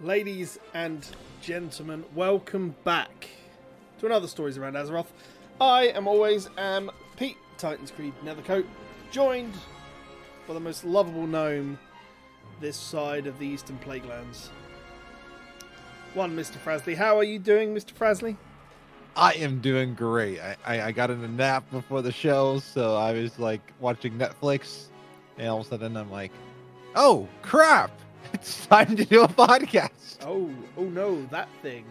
Ladies and gentlemen, welcome back to another Stories Around Azeroth. I am always am Pete, Titan's Creed Nethercoat, joined by the most lovable gnome this side of the Eastern Plaguelands. One, Mr. Frasley. How are you doing, Mr. Frasley? I am doing great. I, I, I got in a nap before the show, so I was like watching Netflix, and all of a sudden I'm like, oh crap! It's time to do a podcast. Oh, oh no, that thing.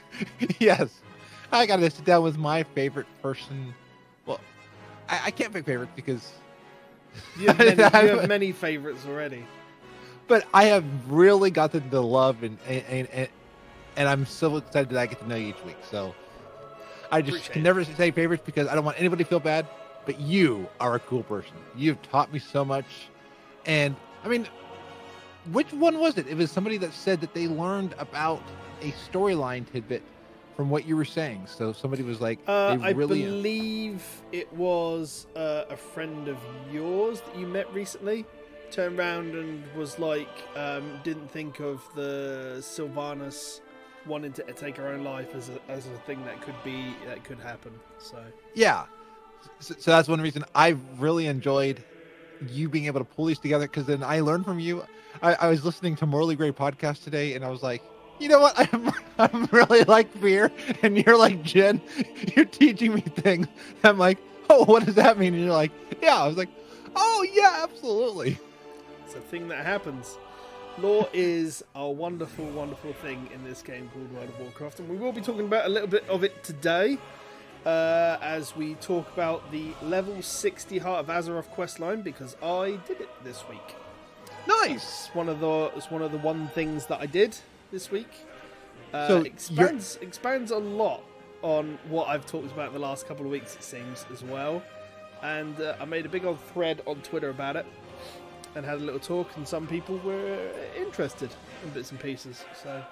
yes, I got to sit down with my favorite person. Well, I, I can't pick favorites because, You have many, you have many favorites already. but I have really gotten to love and and, and and I'm so excited that I get to know you each week. So I just Appreciate can it. never say favorites because I don't want anybody to feel bad. But you are a cool person. You've taught me so much, and I mean, which one was it? It was somebody that said that they learned about a storyline tidbit from what you were saying. So somebody was like, Uh, I really believe it was uh, a friend of yours that you met recently. Turned around and was like, um, didn't think of the Sylvanas wanting to take her own life as a, as a thing that could be that could happen. So Yeah. So, so that's one reason I really enjoyed you being able to pull these together because then I learned from you. I, I was listening to Morally Grey podcast today and I was like, you know what? I'm, I'm really like beer and you're like Jen. You're teaching me things. I'm like, oh, what does that mean? And you're like, yeah. I was like, oh yeah, absolutely. it's a thing that happens. Lore is a wonderful, wonderful thing in this game called World of Warcraft, and we will be talking about a little bit of it today uh, as we talk about the level 60 Heart of Azeroth questline because I did it this week. Nice. It's one of the it's one of the one things that I did this week. Uh, So you're- expands expands a lot on what I've talked about in the last couple of weeks. It seems as well, and uh, I made a big old thread on Twitter about it and had a little talk, and some people were interested in bits and pieces. So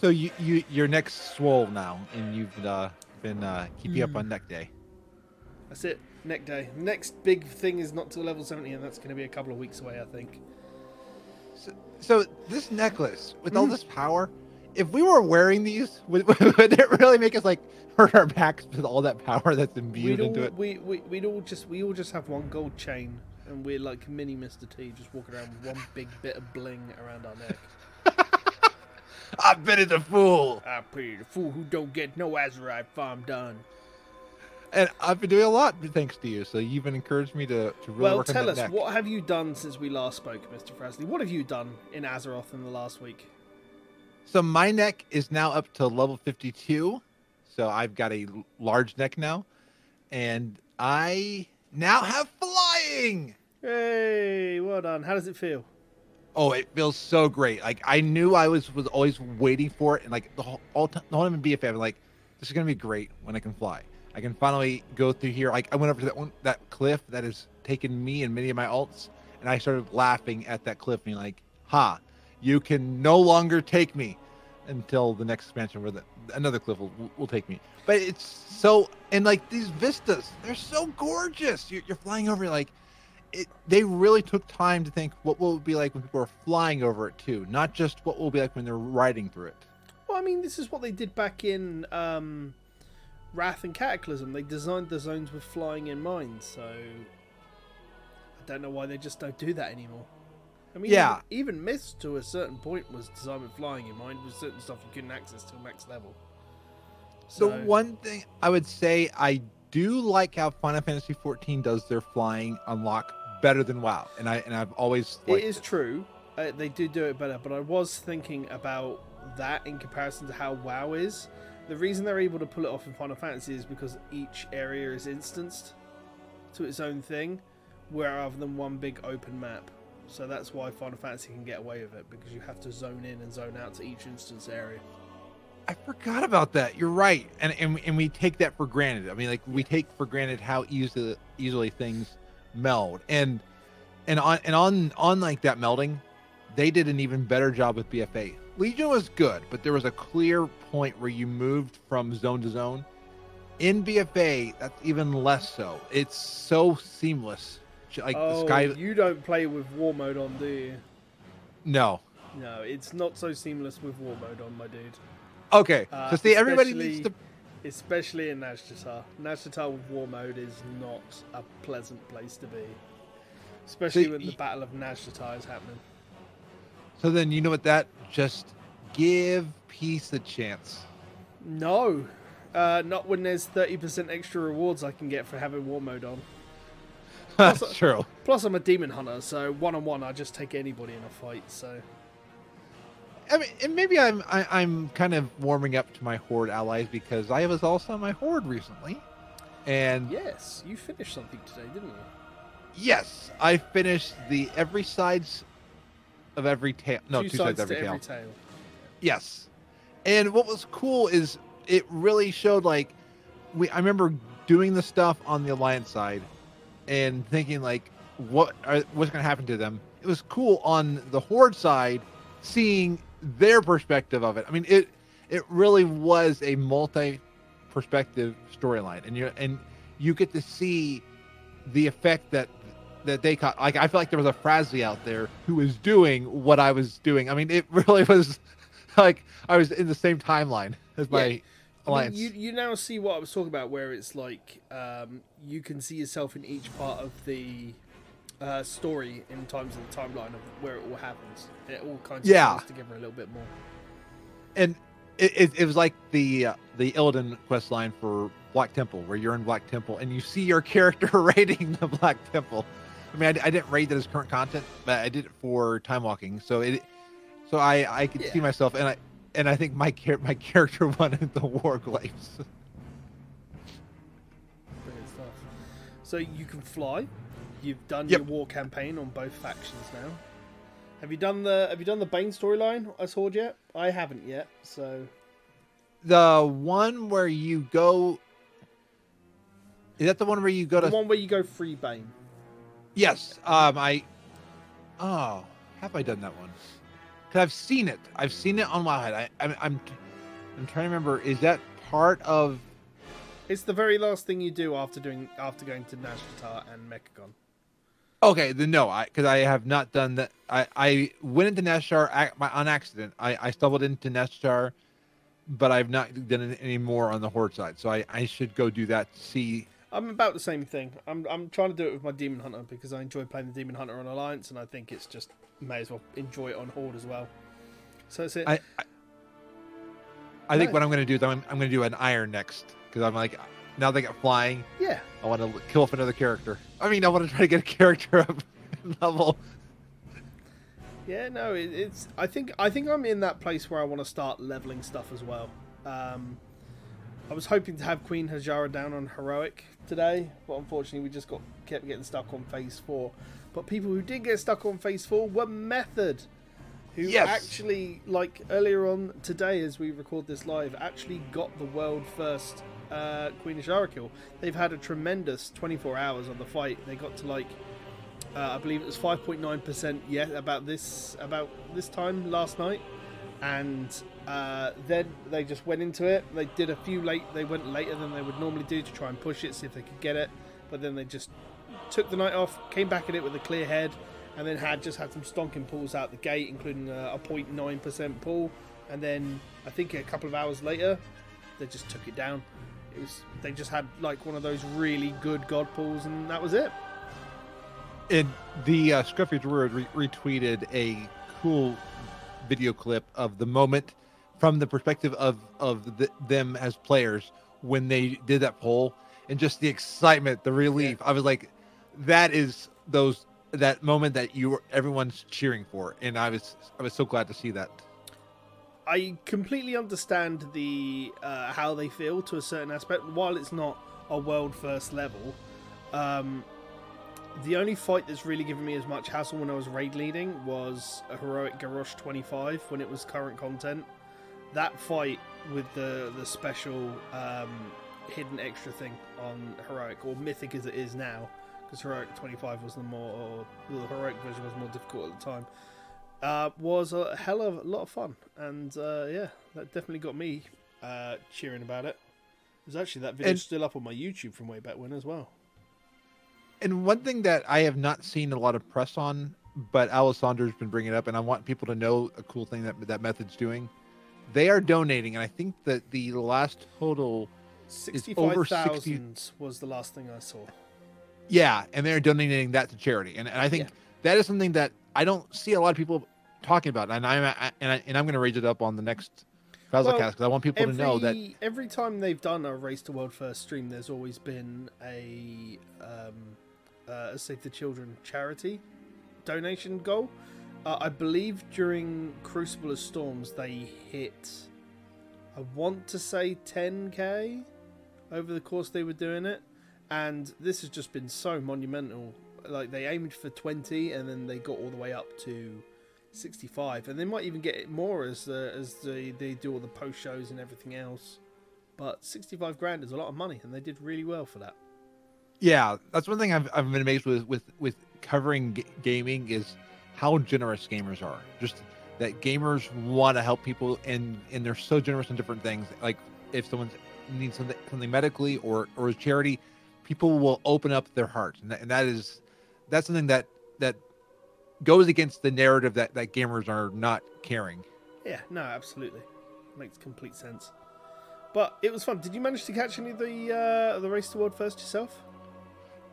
So you, you you're next swole now and you've uh, been uh, keeping up on neck day. that's it. Neck day. Next big thing is not till level seventy, and that's going to be a couple of weeks away, I think. So, so this necklace with all this power, if we were wearing these, would, would it really make us like hurt our backs with all that power that's imbued all, into it? we, we, we'd all just we all just have one gold chain, and we're like mini Mr. T, just walking around with one big bit of bling around our neck. I've been a fool, I pity the fool who don't get no Azerite farm done. and I've been doing a lot thanks to you. So you've been encouraged me to, to really well, work on tell that us neck. what have you done since we last spoke, Mr. Frasley? What have you done in Azeroth in the last week? So my neck is now up to level 52. So I've got a large neck now, and I now have flying. Hey, well done. How does it feel? Oh, it feels so great. Like I knew I was was always waiting for it, and like the whole all time, the whole time in I'm like, this is gonna be great when I can fly. I can finally go through here. Like I went over to that one that cliff that has taken me and many of my alts, and I started laughing at that cliff, being like, "Ha, you can no longer take me." Until the next expansion, where the, another cliff will, will take me. But it's so and like these vistas, they're so gorgeous. You're, you're flying over like it, they really took time to think what will it be like when people are flying over it too, not just what will be like when they're riding through it. Well, I mean, this is what they did back in um, Wrath and Cataclysm. They designed the zones with flying in mind, so I don't know why they just don't do that anymore. I mean, Yeah. even, even Mists to a certain point was designed with flying in mind, with certain stuff you couldn't access till max level. So So, one thing I would say I do like how Final Fantasy 14 does their flying unlock better than WoW, and I and I've always it is true. Uh, they do do it better, but I was thinking about that in comparison to how WoW is. The reason they're able to pull it off in Final Fantasy is because each area is instanced to its own thing, rather than one big open map. So that's why Final Fantasy can get away with it because you have to zone in and zone out to each instance area. I forgot about that. You're right, and and and we take that for granted. I mean, like we take for granted how easily easily things meld, and and on and on on like that melding, they did an even better job with BFA. Legion was good, but there was a clear point where you moved from zone to zone. In BFA, that's even less so. It's so seamless. Like oh, the sky. you don't play with war mode on, do you? No, No, it's not so seamless with war mode on, my dude. Okay, Uh, so see, everybody needs to. Especially in Nazjatar. Nazjatar with war mode is not a pleasant place to be. Especially See, when the Battle of Nazjatar is happening. So then you know what that just give peace a chance. No, uh, not when there's 30% extra rewards I can get for having war mode on. That's true. Plus, I'm a demon hunter, so one on one, I just take anybody in a fight. So I mean, and maybe I'm I, I'm kind of warming up to my horde allies because I was also on my horde recently, and yes, you finished something today, didn't you? yes, I finished the every sides of every Tale. No, two, sides, of to every Tale. every Tale. Yes, and what was cool is it really showed like we. I remember doing the stuff on the alliance side, and thinking like, what are, what's going to happen to them? It was cool on the horde side, seeing their perspective of it. I mean, it it really was a multi perspective storyline, and you and you get to see the effect that that they caught. Like I feel like there was a Frasley out there who was doing what I was doing. I mean, it really was like I was in the same timeline as my I mean, alliance. you you now see what I was talking about, where it's like um, you can see yourself in each part of the uh, story in terms of the timeline of where it all happens. It all kind of Yeah. comes together a little bit more. and it, it, it was like the uh, the Illidan quest line for Black Temple, where you're in Black Temple and you see your character raiding the Black Temple. I mean, I, I didn't raid that as current content, but I did it for time walking. So it, so I I could see myself, and I and I think my char- my character wanted the war glaives. So you can fly. You've done Yep. your war campaign on both factions now. Have you done the Have you done the Bane storyline? I saw yet. I haven't yet. So The one where you go. Is that the one where you go the to? The one where you go free Bane. Yes. Um. I. Oh, have I done that one? Because I've seen it. I've seen it on Wowhead. I, I'm. I'm. I'm trying to remember. Is that part of? It's the very last thing you do after doing after going to Nazjatar and Mechagon. Okay. Then no. I because I have not done that. I I went into Nashar ac- on accident. I I stumbled into Nashar, but I've not done it anymore on the Horde side. So I I should go do that. See. I'm about the same thing. I'm I'm trying to do it with my Demon Hunter because I enjoy playing the Demon Hunter on Alliance, and I think it's just may as well enjoy it on Horde as well. So that's it. I. I, I think Nice. what I'm going to do is I'm, I'm going to do an iron next because I'm like now they got flying. yeah, I want to kill off another character. I mean, I want to try to get a character up level. yeah. No, it, it's. I think I think I'm in that place where I want to start leveling stuff as well. Um, I was hoping to have Queen Azshara down on heroic today, but unfortunately we just got kept getting stuck on phase four. But people who did get stuck on phase four were Method, who Yes. actually, like earlier on today as we record this live, actually got the world first uh, Queen. They've had a tremendous 24 hours on the fight. They got to like uh, I believe it was 5.9% yet about this about this time last night, and uh, then they just went into it. They did a few late. They went later than they would normally do to try and push it, see if they could get it. But then they just took the night off, came back at it with a clear head, and then had just had some stonking pulls out the gate, including a, a 0.9% pull. And then I think a couple of hours later, they just took it down. It was they just had like one of those really good god pulls, and that was it. And the uh, Scruffy Druid re- retweeted a cool video clip of the moment from the perspective of of the, them as players when they did that poll and just the excitement, the relief. I was like, that is those that moment that you were everyone's cheering for, and I was I was so glad to see that. I completely understand the uh, how they feel to a certain aspect. While it's not a world first level, um, the only fight that's really given me as much hassle when I was raid leading was a heroic Garrosh 25 when it was current content. That fight with the the special um, hidden extra thing on heroic or mythic as it is now, because heroic 25 was the more or the heroic version was more difficult at the time uh, was a hell of a lot of fun, and uh, yeah, that definitely got me uh, cheering about it. There's actually that video And- still up on my YouTube from way back when as well. And one thing that I have not seen a lot of press on but Alessandra's been bringing it up, and I want people to know a cool thing that that method's doing. They are donating, and I think that the last total, Sixty-five thousand was the last thing I saw. yeah, and they're donating that to charity, and, and I think Yeah. that is something that I don't see a lot of people talking about, and I'm I, and I, and I'm going to raise it up on the next Frazzlecast Well, because I want people Every, to know that every time they've done a race to world first stream, there's always been a um, uh, a Save the Children charity donation goal. Uh, I believe during Crucible of Storms they hit, I want to say 10k over the course they were doing it, and this has just been so monumental. Like they aimed for 20, and then they got all the way up to 65 and they might even get it more as as they, they do all the post shows and everything else but 65 grand is a lot of money and they did really well for that Yeah, that's one thing I've, I've been amazed with with with covering g- gaming is how generous gamers are. Just that gamers want to help people and and they're so generous in different things. Like if someone needs something something medically or or a charity, people will open up their hearts, and and that is that's something that that goes against the narrative that that gamers are not caring. yeah no absolutely. Makes complete sense. But it was fun. Did you manage to catch any of the uh the race to world first yourself?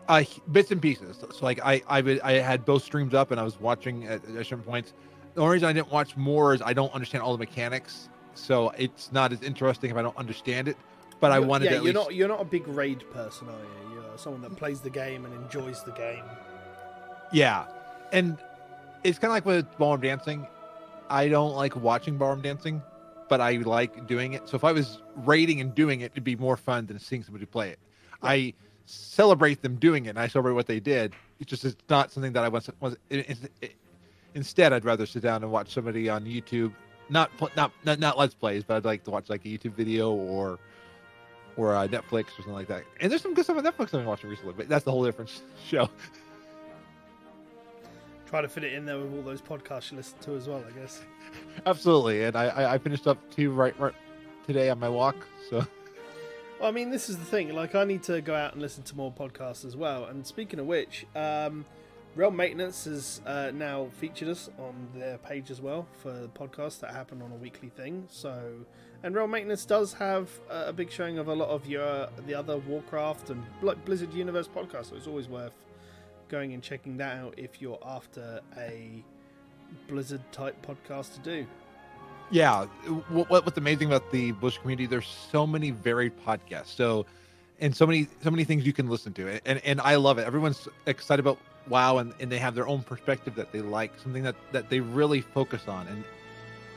Uh bits and pieces. So, so, like i i i had both streams up and i was watching at, at certain points. The only reason i didn't watch more is i don't understand all the mechanics so it's not as interesting if i don't understand it but i You're- wanted yeah you're least not you're not a big raid person are you? You're someone that plays the game and enjoys the game. Yeah. And it's kind of like with ballroom dancing. I don't like watching ballroom dancing but i like doing it. So if i was rating and doing it it'd be more fun than seeing somebody play it. I celebrate them doing it and i celebrate what they did. It's just it's not something that i want was it, it, it, instead i'd rather sit down and watch somebody on youtube not not not, not let's plays but i'd like to watch like a youtube video or or uh, netflix or something like that. And there's some good stuff on netflix i've been watching recently but that's a whole different show try to fit it in there with all those podcasts you listen to as well i guess Absolutely, and I, I I finished up two right right today on my walk. So Well, I mean, this is the thing. Like, I need to go out and listen to more podcasts as well. And speaking of which, um, Realm Maintenance has uh, now featured us on their page as well for podcasts that happen on a weekly thing. So, and Realm Maintenance does have a big showing of a lot of your the other Warcraft and like Blizzard Universe podcasts. So it's always worth going and checking that out if you're after a Blizzard type podcast to do. yeah, what, what what's amazing about the Bush community? There's so many varied podcasts. So and so many so many things you can listen to, and and I love it. Everyone's excited about WoW, and, and they have their own perspective that they like, something that that they really focus on, and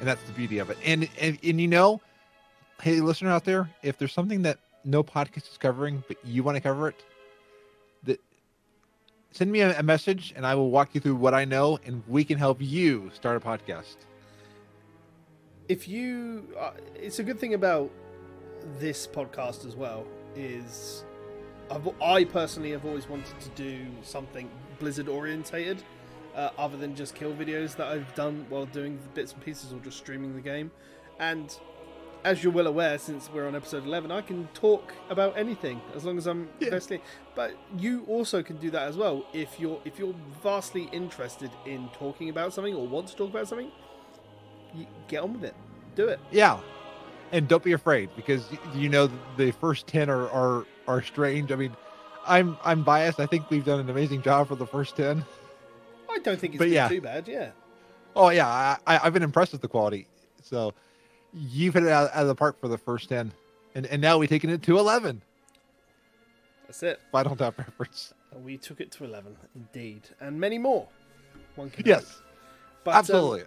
and that's the beauty of it. And and, and you know, hey listener out there, if there's something that no podcast is covering, but you want to cover it, send me a, a message, and I will walk you through what I know, and we can help you start a podcast. if you uh, it's a good thing about this podcast as well is I've, i personally have always wanted to do something blizzard orientated uh, other than just kill videos that i've done while doing bits and pieces or just streaming the game and as you're well aware since we're on episode 11 i can talk about anything as long as i'm Yeah. but you also can do that as well if you're if you're vastly interested in talking about something or want to talk about something get on with it. Do it. Yeah, and don't be afraid because you know the first ten are are are strange. I mean, I'm I'm biased. I think we've done an amazing job for the first ten. I don't think it's But been yeah. too bad. Yeah. Oh yeah, I, I I've been impressed with the quality. So you've hit it out, out of the park for the first ten, and and now we've taken it to eleven. That's it. Final top reference. And we took it to 11, indeed. And many more. One can. Yes, But, um, absolutely.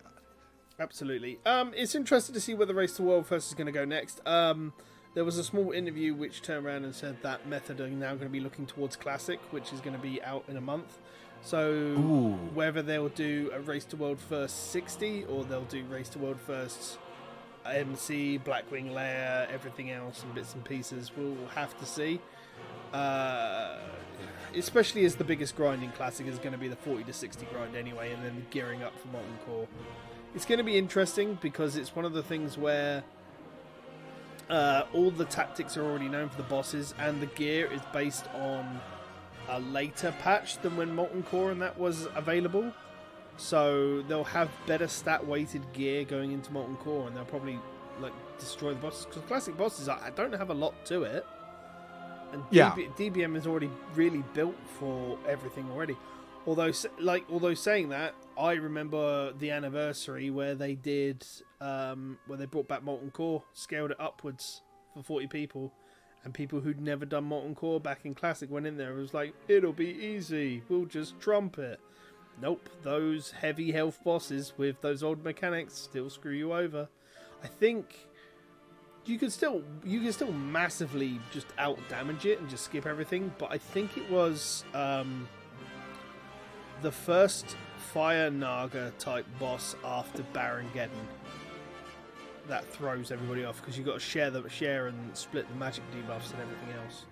Absolutely. Um, it's interesting to see where the Race to World First is going to go next. Um, there was a small interview which turned around and said that Method are now going to be looking towards Classic, which is going to be out in a month. So Ooh. whether they'll do a Race to World First 60 or they'll do Race to World First MC, Blackwing Lair, everything else, and bits and pieces, we'll have to see. Uh, especially as the biggest grinding Classic is going to be the 40 to 60 grind anyway, and then gearing up for Molten Core. It's going to be interesting because it's one of the things where uh, all the tactics are already known for the bosses, and the gear is based on a later patch than when Molten Core and that was available. So they'll have better stat weighted gear going into Molten Core, and they'll probably like destroy the bosses because classic bosses I don't have a lot to it, and Yeah. DB, DBM is already really built for everything already. Although, like, although saying that, I remember the anniversary where they did, um, where they brought back Molten Core, scaled it upwards for forty people, and people who'd never done Molten Core back in Classic went in there. and was like, "It'll be easy. We'll just trump it." Nope, those heavy health bosses with those old mechanics still screw you over. I think you can still you can still massively just out damage it and just skip everything, but I think it was um, the first Fire Naga type boss after Baron Geddon that throws everybody off because you've got to share the share and split the magic debuffs and everything else.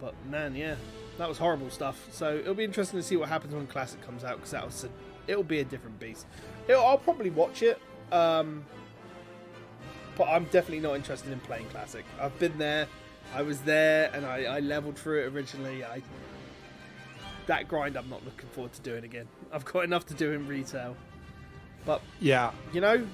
But man, yeah, that was horrible stuff. So it'll be interesting to see what happens when Classic comes out because that was a, it'll be a different beast. It'll, I'll probably watch it, um, but I'm definitely not interested in playing Classic. I've been there, I was there, and I, I leveled through it originally. I that grind I'm not looking forward to doing again. I've got enough to do in retail, but Yeah, you know,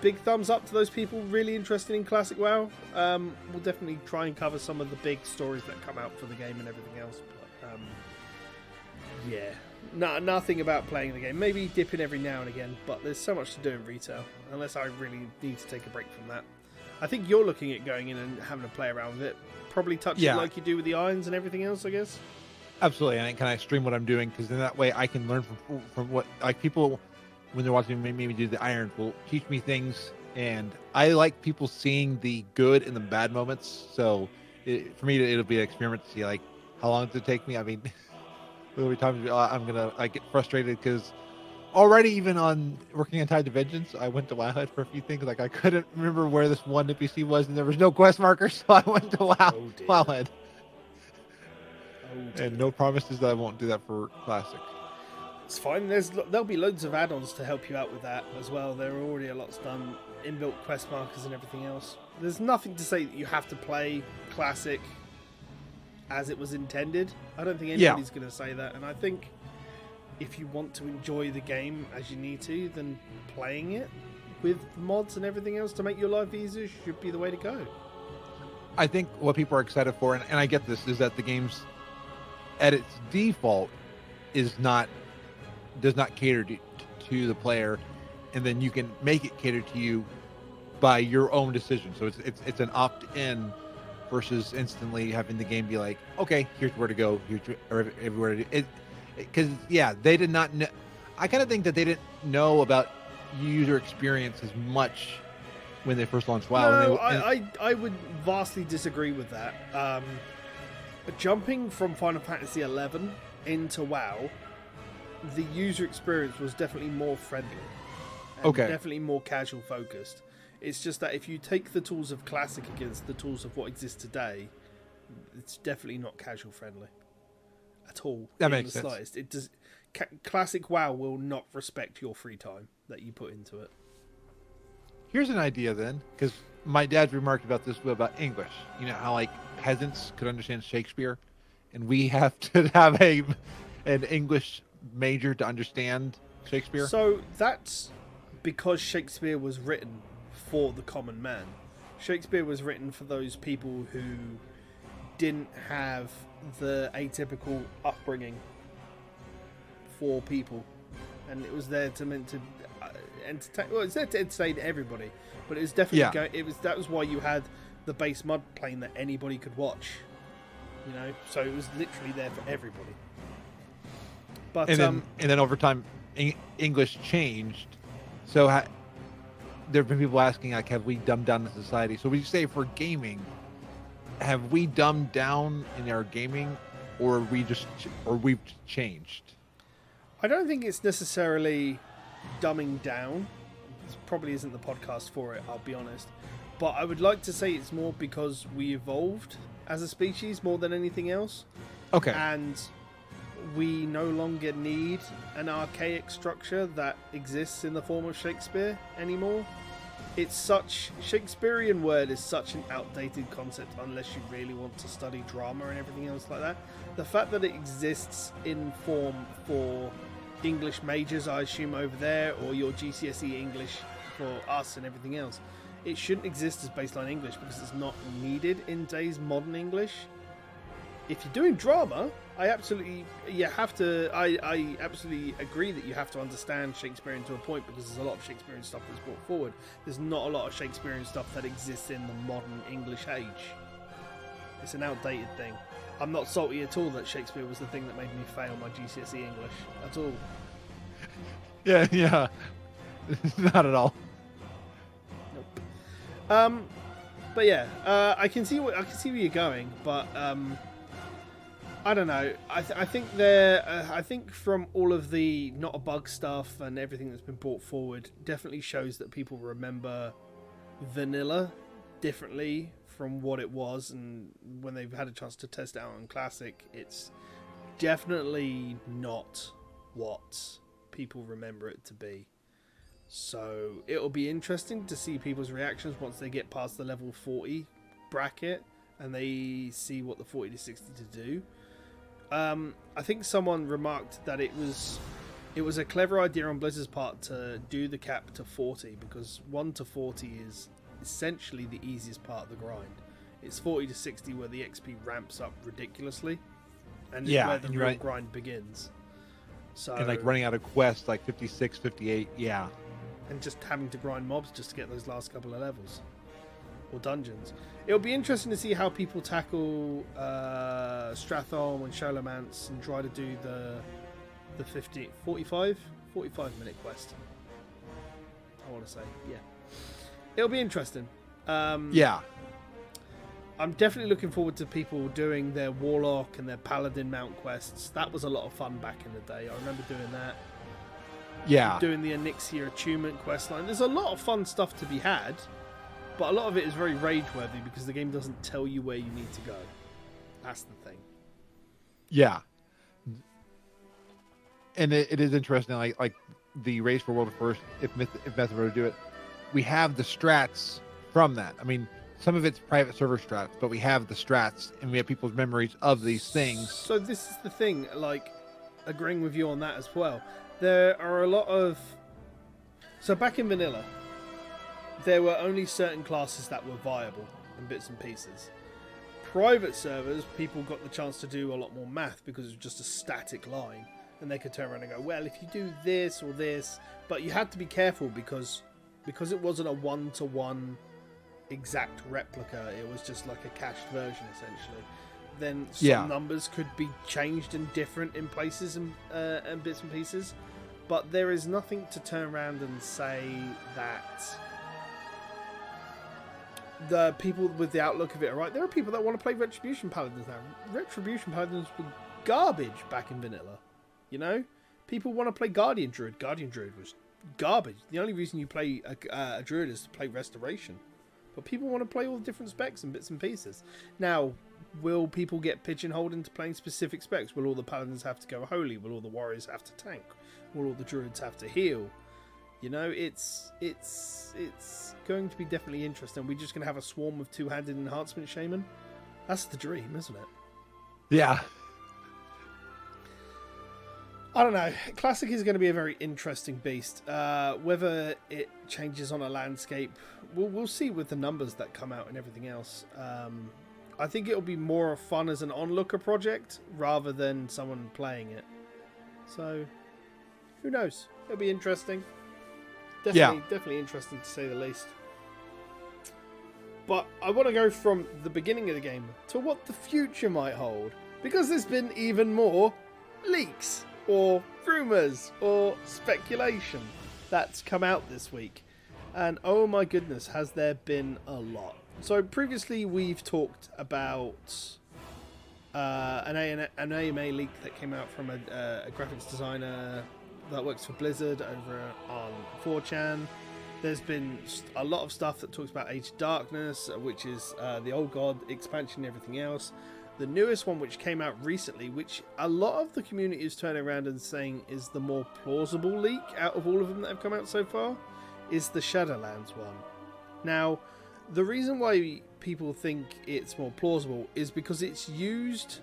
big thumbs up to those people really interested in Classic WoW. Um, we'll definitely try and cover some of the big stories that come out for the game and everything else. But um, yeah, no, nothing about playing the game. Maybe dipping every now and again, but there's so much to do in retail. Unless I really need to take a break from that. I think you're looking at going in and having a play around with it. Probably touch Yeah. it like you do with the irons and everything else, I guess. absolutely. And can I stream what I'm doing? Because in that way, I can learn from from what like people when they're watching me maybe do the iron will teach me things. And I like people seeing the good and the bad moments. So it, for me, it'll be an experiment to see like how long does it take me. I mean, there'll be times uh, I'm gonna I get frustrated because already even on working on Tide Vengeance, I went to Wowhead for a few things. Like I couldn't remember where this one NPC was, and there was no quest marker, so I went to Wow Oh. Oh. And no promises that I won't do that for Classic. It's fine. There's there'll be loads of add-ons to help you out with that as well. There are already a lot's done, inbuilt quest markers and everything else. There's nothing to say that you have to play classic as it was intended. I don't think Yeah. anybody's going to say that, and I think if you want to enjoy the game as you need to, then playing it with mods and everything else to make your life easier should be the way to go. I think what people are excited for, and, and I get this, is that the game's at its default is not does not cater to, to the player, and then you can make it cater to you by your own decision. So it's it's it's an opt in versus instantly having the game be like, okay, here's where to go, here's or everywhere to it. Because yeah, they did not. Know, I kind of think that they didn't know about user experience as much when they first launched WoW. and No, they- I, I, I would vastly disagree with that. Um, jumping from Final Fantasy XI into WoW, the user experience was definitely more friendly. Okay. Definitely more casual focused. It's just that if you take the tools of Classic against the tools of what exists today, it's definitely not casual friendly at all. That makes the sense. Slightest. It does. Ca- Classic WoW will not respect your free time that you put into it. Here's an idea then, because my dad remarked about this about English. You know how like peasants could understand Shakespeare, and we have to have a an English major to understand Shakespeare. So that's because Shakespeare was written for the common man. Shakespeare was written for those people who didn't have the atypical upbringing for people, and it was there to meant to uh, entertain. Well, it's there to entertain everybody, but it was definitely Yeah. go, it was that was why you had the base mud plane that anybody could watch. You know, so it was literally there for everybody. But and then um, and then over time, English changed. So ha- there have been people asking like, have we dumbed down the society? So we say for gaming, have we dumbed down in our gaming, or we just or we've changed? I don't think it's necessarily dumbing down. This probably isn't the podcast for it, I'll be honest. But I would like to say it's more because we evolved as a species more than anything else. Okay. And we no longer need an archaic structure that exists in the form of Shakespeare anymore. It's such Shakespearean word is such an outdated concept unless you really want to study drama and everything else like that. The fact that it exists in form for English majors, I assume, over there, or your GCSE English for us and everything else. It shouldn't exist as baseline English because it's not needed in today's modern English. If you're doing drama, I absolutely you have to. I, I absolutely agree that you have to understand Shakespearean to a point because there's a lot of Shakespearean stuff that's brought forward. There's not a lot of Shakespearean stuff that exists in the modern English age. It's an outdated thing. I'm not salty at all that Shakespeare was the thing that made me fail my GCSE English at all. Yeah, yeah. Not at all. Nope. Um, but yeah, uh, I can see what I can see where you're going, but um, I don't know. I, th- I think there. Uh, I think from all of the not a bug stuff and everything that's been brought forward, definitely shows that people remember vanilla differently from what it was, and when they've had a chance to test it out on classic, it's definitely not what people remember it to be. So it'll be interesting to see people's reactions once they get past the level 40 bracket and they see what the 40 to 60 to do. Um, I think someone remarked that it was it was a clever idea on Blizzard's part to do the cap to 40 because 1 to 40 is essentially the easiest part of the grind. It's 40 to 60 where the XP ramps up ridiculously and Yeah, where the real right. grind begins. So And like running out of quests like 56, 58. Yeah. and just having to grind mobs just to get those last couple of levels or dungeons. It'll be interesting to see how people tackle uh, Stratholme and Scholomance and try to do the the 50, 45, 45 minute quest. I want to say, yeah. It'll be interesting. Um, Yeah. I'm definitely looking forward to people doing their Warlock and their Paladin mount quests. That was a lot of fun back in the day. I remember doing that Yeah. doing the Onyxia attunement quest line. There's a lot of fun stuff to be had, but a lot of it is very rage worthy because the game doesn't tell you where you need to go. That's the thing. Yeah. And it, it is interesting, like like the race for world first. If Myth, if Myth were to do it, we have the strats from that. I mean, some of it's private server strats, but we have the strats, and we have people's memories of these things. So this is the thing, like agreeing with you on that as well. There are a lot of so back in vanilla, there were only certain classes that were viable in bits and pieces. Private servers, people got the chance to do a lot more math because it was just a static line, and they could turn around and go, "Well, if you do this or this," but you had to be careful because because it wasn't a one-to-one exact replica. It was just like a cached version, essentially then some Yeah. numbers could be changed and different in places and, uh, and bits and pieces. But there is nothing to turn around and say that the people with the outlook of it are right. There are people that want to play Retribution Paladins now. Retribution Paladins were garbage back in vanilla. You know? People want to play Guardian Druid. Guardian Druid was garbage. The only reason you play a, uh, a Druid is to play Restoration. But people want to play all the different specs and bits and pieces. Now, will people get pigeonholed into playing specific specs? Will all the paladins have to go holy? Will all the warriors have to tank? Will all the druids have to heal? You know, it's it's it's going to be definitely interesting. We're just going to have a swarm of two-handed enhancement shaman. That's the dream, isn't it? Yeah. I don't know. Classic is going to be a very interesting beast. Uh, whether it changes on a landscape, we'll, we'll see with the numbers that come out and everything else. Um, I think it'll be more fun as an onlooker project rather than someone playing it. So, who knows? It'll be interesting. Definitely, definitely interesting to say the least. But I want to go from the beginning of the game to what the future might hold, because there's been even more leaks or rumors or speculation that's come out this week. And oh my goodness, has there been a lot. So previously we've talked about uh, an, A- an AMA leak that came out from a, uh, a graphics designer that works for Blizzard over on 4chan. There's been a lot of stuff that talks about Age of Darkness, uh, which is uh, the Old God expansion and everything else. The newest one, which came out recently, which a lot of the community is turning around and saying is the more plausible leak out of all of them that have come out so far, is the Shadowlands one. Now, the reason why people think it's more plausible is because it's used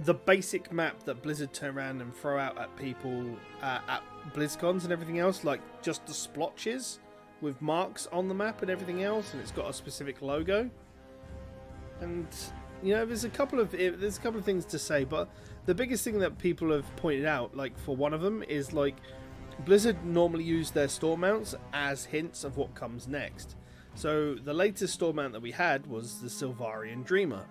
the basic map that Blizzard turn around and throw out at people uh, at BlizzCons and everything else, like just the splotches with marks on the map and everything else, and it's got a specific logo. And you know, there's a couple of there's a couple of things to say, but the biggest thing that people have pointed out, like for one of them, is like Blizzard normally use their store mounts as hints of what comes next. So the latest store mount that we had was the Sylverian Dreamer.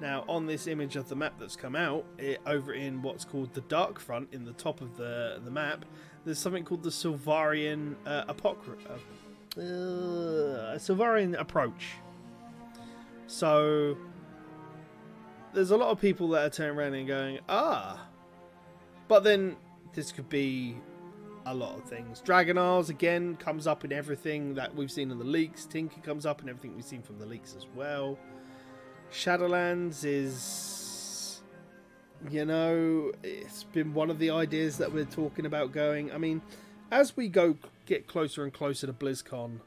Now, on this image of the map that's come out, it, over in what's called the Dark Front, in the top of the the map, there's something called the Sylverian uh, Apocry- uh, uh, Sylverian Approach. So, there's a lot of people that are turning around and going, ah. But then, this could be a lot of things. Dragon Isles, again, comes up in everything that we've seen in the leaks. Tinker comes up in everything we've seen from the leaks as well. Shadowlands is, you know, it's been one of the ideas that we're talking about going. I mean, as we go get closer and closer to BlizzCon,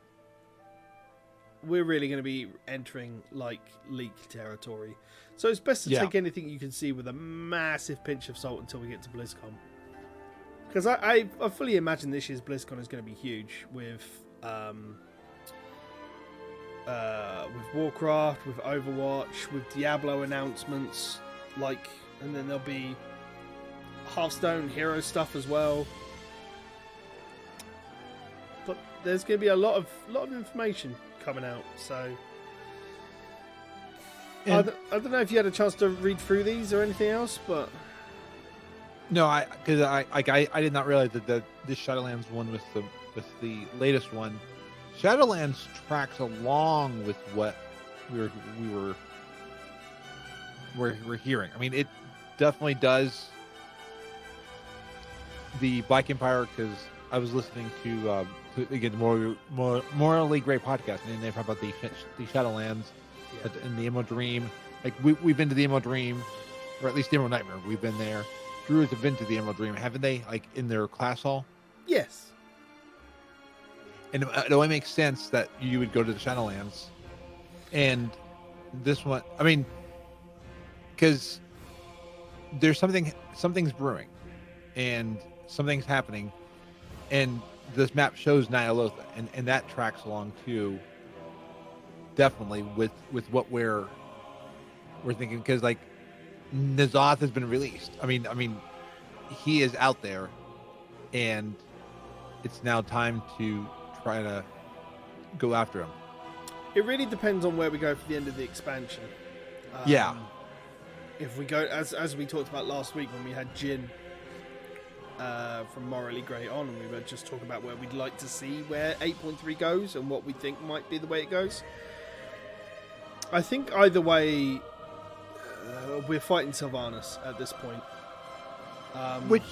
we're really going to be entering like leak territory. So it's best to Yeah. take anything you can see with a massive pinch of salt until we get to BlizzCon. Because I, I, I fully imagine this year's BlizzCon is going to be huge with um, uh, with Warcraft, with Overwatch, with Diablo announcements, like, and then there'll be Hearthstone hero stuff as well. But there's going to be a lot of lot of information coming out, so I, don't, I don't know if you had a chance to read through these or anything else, but No, I because I I, I did not realize that the this Shadowlands one with the with the latest one. Shadowlands tracks along with what we were we were we're, we're hearing. I mean, it definitely does. The Black Empire because I was listening to, um, to again more more morally great podcast and they talk about the the Shadowlands Yeah. and the Emerald Dream. Like we we've been to the Emerald Dream, or at least the Emerald Nightmare. We've been there. Druids have been to the Emerald Dream, haven't they? Like in their class hall, yes, and it only makes sense that you would go to the Shadowlands, and this one. I mean, because there's something something's brewing, and something's happening, and this map shows Ny'alotha, and and that tracks along too. Definitely with with what we're we're thinking, because like N'Zoth has been released. I mean, I mean, he is out there, and it's now time to try to go after him. it really depends on where we go for the end of the expansion. Um, Yeah. If we go as as we talked about last week when we had Jin uh, from Morally Grey on, and we were just talking about where we'd like to see where 8.3 goes and what we think might be the way it goes. I think either way, uh, we're fighting Sylvanas at this point. Um, Which,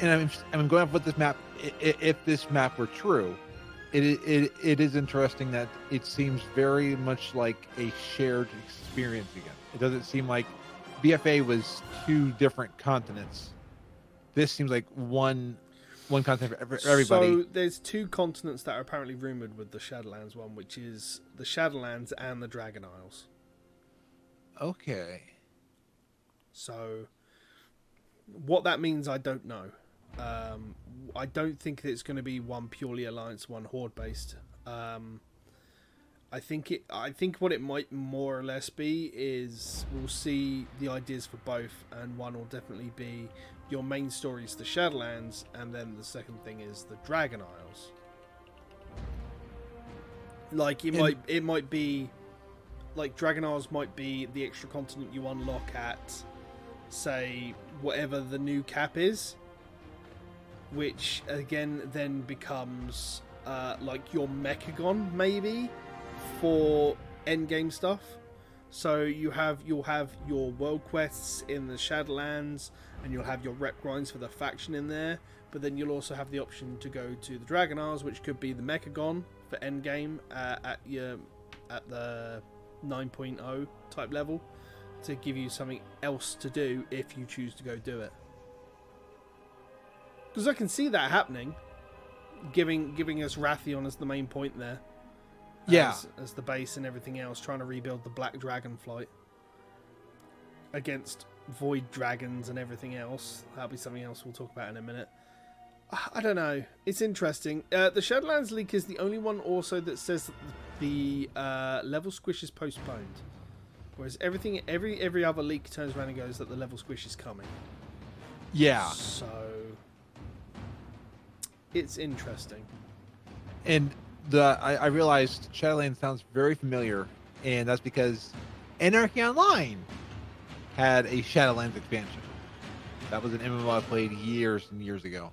and I'm I'm going off with this map. If this map were true, it it it is interesting that it seems very much like a shared experience again. It doesn't seem like BFA was two different continents. This seems like one one continent for everybody. So there's two continents that are apparently rumored with the Shadowlands one, which is the Shadowlands and the Dragon Isles. okay. So, what that means, I don't know. Um, I don't think that it's going to be one purely alliance, one horde based. Um, I think it. I think what it might more or less be is we'll see the ideas for both, and one will definitely be your main story is the Shadowlands, and then the second thing is the Dragon Isles. Like it And- might, it might be like Dragon Isles might be the extra continent you unlock at, say, whatever the new cap is, which again then becomes uh, like your Mechagon maybe for endgame stuff. So you have you'll have your world quests in the Shadowlands, and you'll have your rep grinds for the faction in there. But then you'll also have the option to go to the Dragon Isles, which could be the Mechagon for endgame uh, at your at the 9.0 type level to give you something else to do if you choose to go do it. Because I can see that happening, giving giving us Wrathion as the main point there. Yeah. As, as the base and everything else, trying to rebuild the Black Dragon flight. against void dragons and everything else. That'll be something else we'll talk about in a minute. I don't know. It's interesting. Uh, the Shadowlands leak is the only one also that says that the uh, level squish is postponed, whereas everything, every every other leak turns around and goes that the level squish is coming. Yeah. So it's interesting. And the I, I realized Shadowlands sounds very familiar, and that's because Anarchy Online had a Shadowlands expansion. That was an MMO I played years and years ago.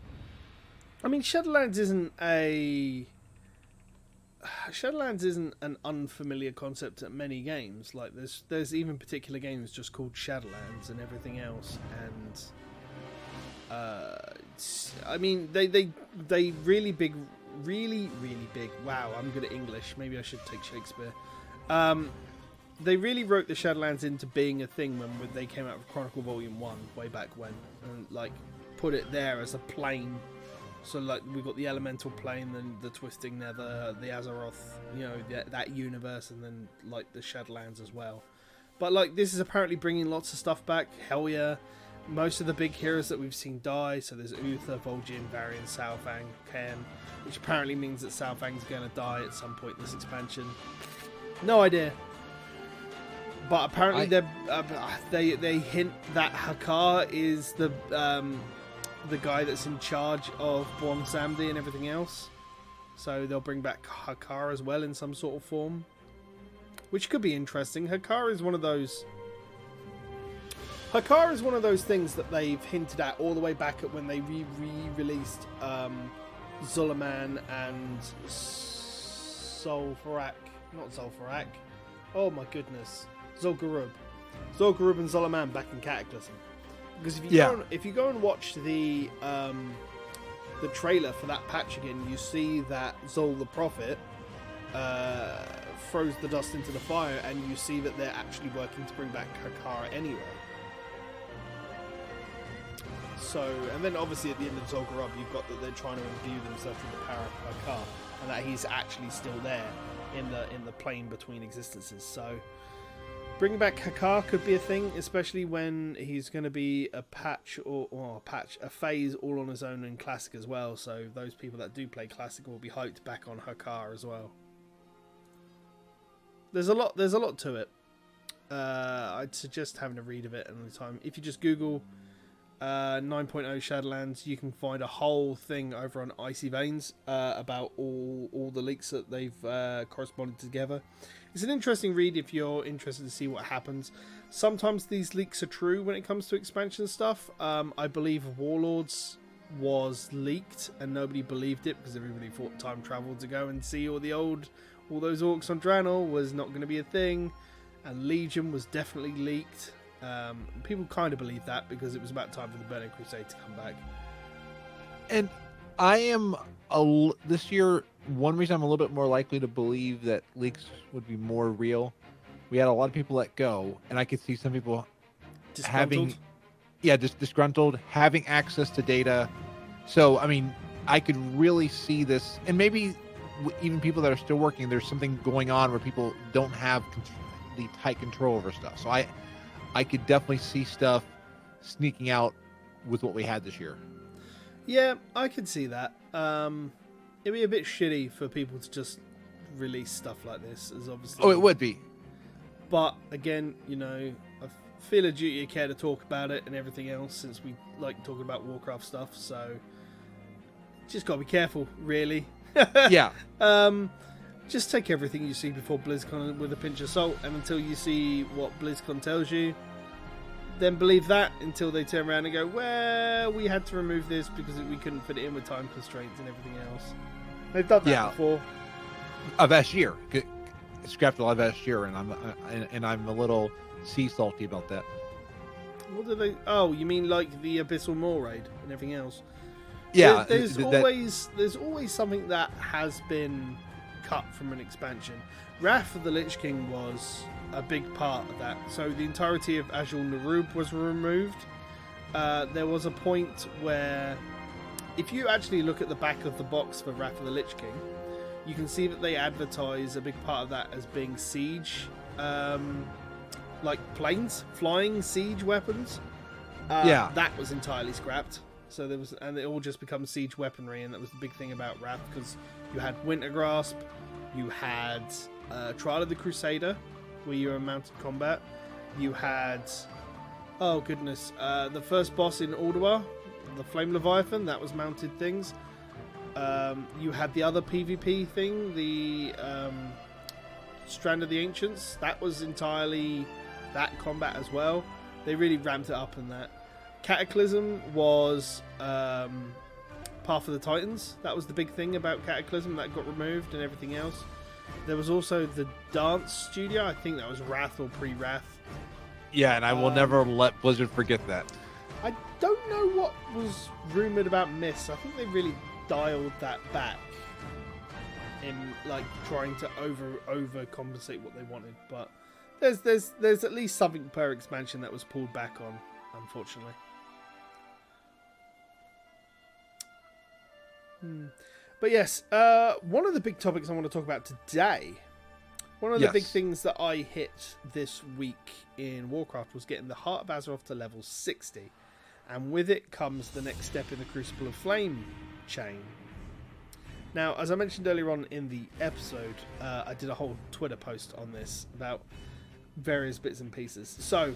I mean, Shadowlands isn't a Shadowlands isn't an unfamiliar concept at many games. Like there's there's even particular games just called Shadowlands and everything else. And uh, I mean, they they they really big, really really big. Wow, I'm good at English. Maybe I should take Shakespeare. Um, they really wrote the Shadowlands into being a thing when they came out with Chronicle Volume One way back when, and like put it there as a plane so like we've got the elemental plane, then the twisting nether, the Azeroth, you know the, that universe, and then like the Shadowlands as well. But like this is apparently bringing lots of stuff back. Hell yeah! Most of the big heroes that we've seen die. So there's Uther, Vol'jin, Varian, Saurfang, Cairn, which apparently means that Saurfang's going to die at some point in this expansion. No idea. But apparently I... uh, they they hint that Hakkar is the um, the guy that's in charge of Bwonsamdi and everything else. So they'll bring back Hakkar as well in some sort of form. Which could be interesting. Hakkar is one of those... Hakkar is one of those things that they've hinted at all the way back at when they re-released um, Zul'Aman and Zul'Farrak. Not Zul'Farrak. Oh my goodness. Zul'Gurub. Zul'Gurub and Zul'Aman back in Cataclysm. Because if you yeah. go and, if you go and watch the um, the trailer for that patch again, you see that Zul the Prophet uh, throws the dust into the fire, and you see that they're actually working to bring back Hakkar anyway. So, and then obviously at the end of Zul'Gurub, you've got that they're trying to imbue themselves with the power of Hakkar, and that he's actually still there in the in the plane between existences. So, Bringing back Hakkar could be a thing, especially when he's going to be a patch or, or a patch, a phase all on his own in Classic as well. So those people that do play Classic will be hyped back on Hakkar as well. There's a lot. There's a lot to it. Uh, I'd suggest having a read of it another time. If you just Google uh, 9.0 Shadowlands, you can find a whole thing over on Icy Veins uh, about all all the leaks that they've uh, corresponded together. It's an interesting read if you're interested to see what happens. Sometimes these leaks are true when it comes to expansion stuff. Um, I believe Warlords was leaked and nobody believed it because everybody thought time travel to go and see all the old, all those orcs on Draenor was not going to be a thing, and Legion was definitely leaked. Um, people kind of believe that because it was about time for the Burning Crusade to come back. And I am a, this year one reason I'm a little bit more likely to believe that leaks would be more real. We had a lot of people let go, and I could see some people having, yeah, just disgruntled, having access to data. So, I mean, I could really see this, and maybe even people that are still working, there's something going on where people don't have the tight control over stuff. So I, I could definitely see stuff sneaking out with what we had this year. Yeah, I could see that. Um, it'd be a bit shitty for people to just release stuff like this, as obviously. Oh, it would be. But again, you know, I feel a duty of care to talk about it and everything else, since we like talking about Warcraft stuff. So just gotta be careful, really. yeah. Um, just take everything you see before BlizzCon with a pinch of salt, and until you see what BlizzCon tells you, then believe that until they turn around and go, well, we had to remove this because we couldn't fit it in with time constraints and everything else. They've done that yeah. before. Of year, scrapped a lot of Ashir, and I'm uh, and, and I'm a little sea salty about that. What do they? Oh, you mean like the Abyssal Maw raid and everything else? Yeah, there, there's that... always there's always something that has been cut from an expansion. Wrath of the Lich King was a big part of that. So the entirety of Azjol-Nerub was removed. Uh, there was a point where if you actually look at the back of the box for Wrath of the Lich King, you can see that they advertise a big part of that as being siege um, like planes, flying siege weapons. Uh, Yeah. that was entirely scrapped. So there was, and it all just becomes siege weaponry, and that was the big thing about Wrath because you had Wintergrasp, you had uh, Trial of the Crusader, where you were in mounted combat, you had, oh goodness, uh, the first boss in Ulduar, the Flame Leviathan, that was mounted things. Um, you had the other PvP thing, the um, Strand of the Ancients. That was entirely that combat as well. They really ramped it up in that. Cataclysm was um, Path of the Titans. That was the big thing about Cataclysm that got removed and everything else. There was also the Dance Studio. I think that was Wrath or pre-Wrath. Yeah, and I will Um, never let Blizzard forget that. I don't know what was rumored about Miss. I think they really dialed that back in like trying to over overcompensate what they wanted. But there's there's there's at least something per expansion that was pulled back on, unfortunately. Hmm. But yes, uh, one of the big topics I want to talk about today, one of the big things that I hit this week in Warcraft was getting the Heart of Azeroth to level 60. And with it comes the next step in the Crucible of Flame chain. Now, as I mentioned earlier on in the episode, uh, I did a whole Twitter post on this about various bits and pieces. So,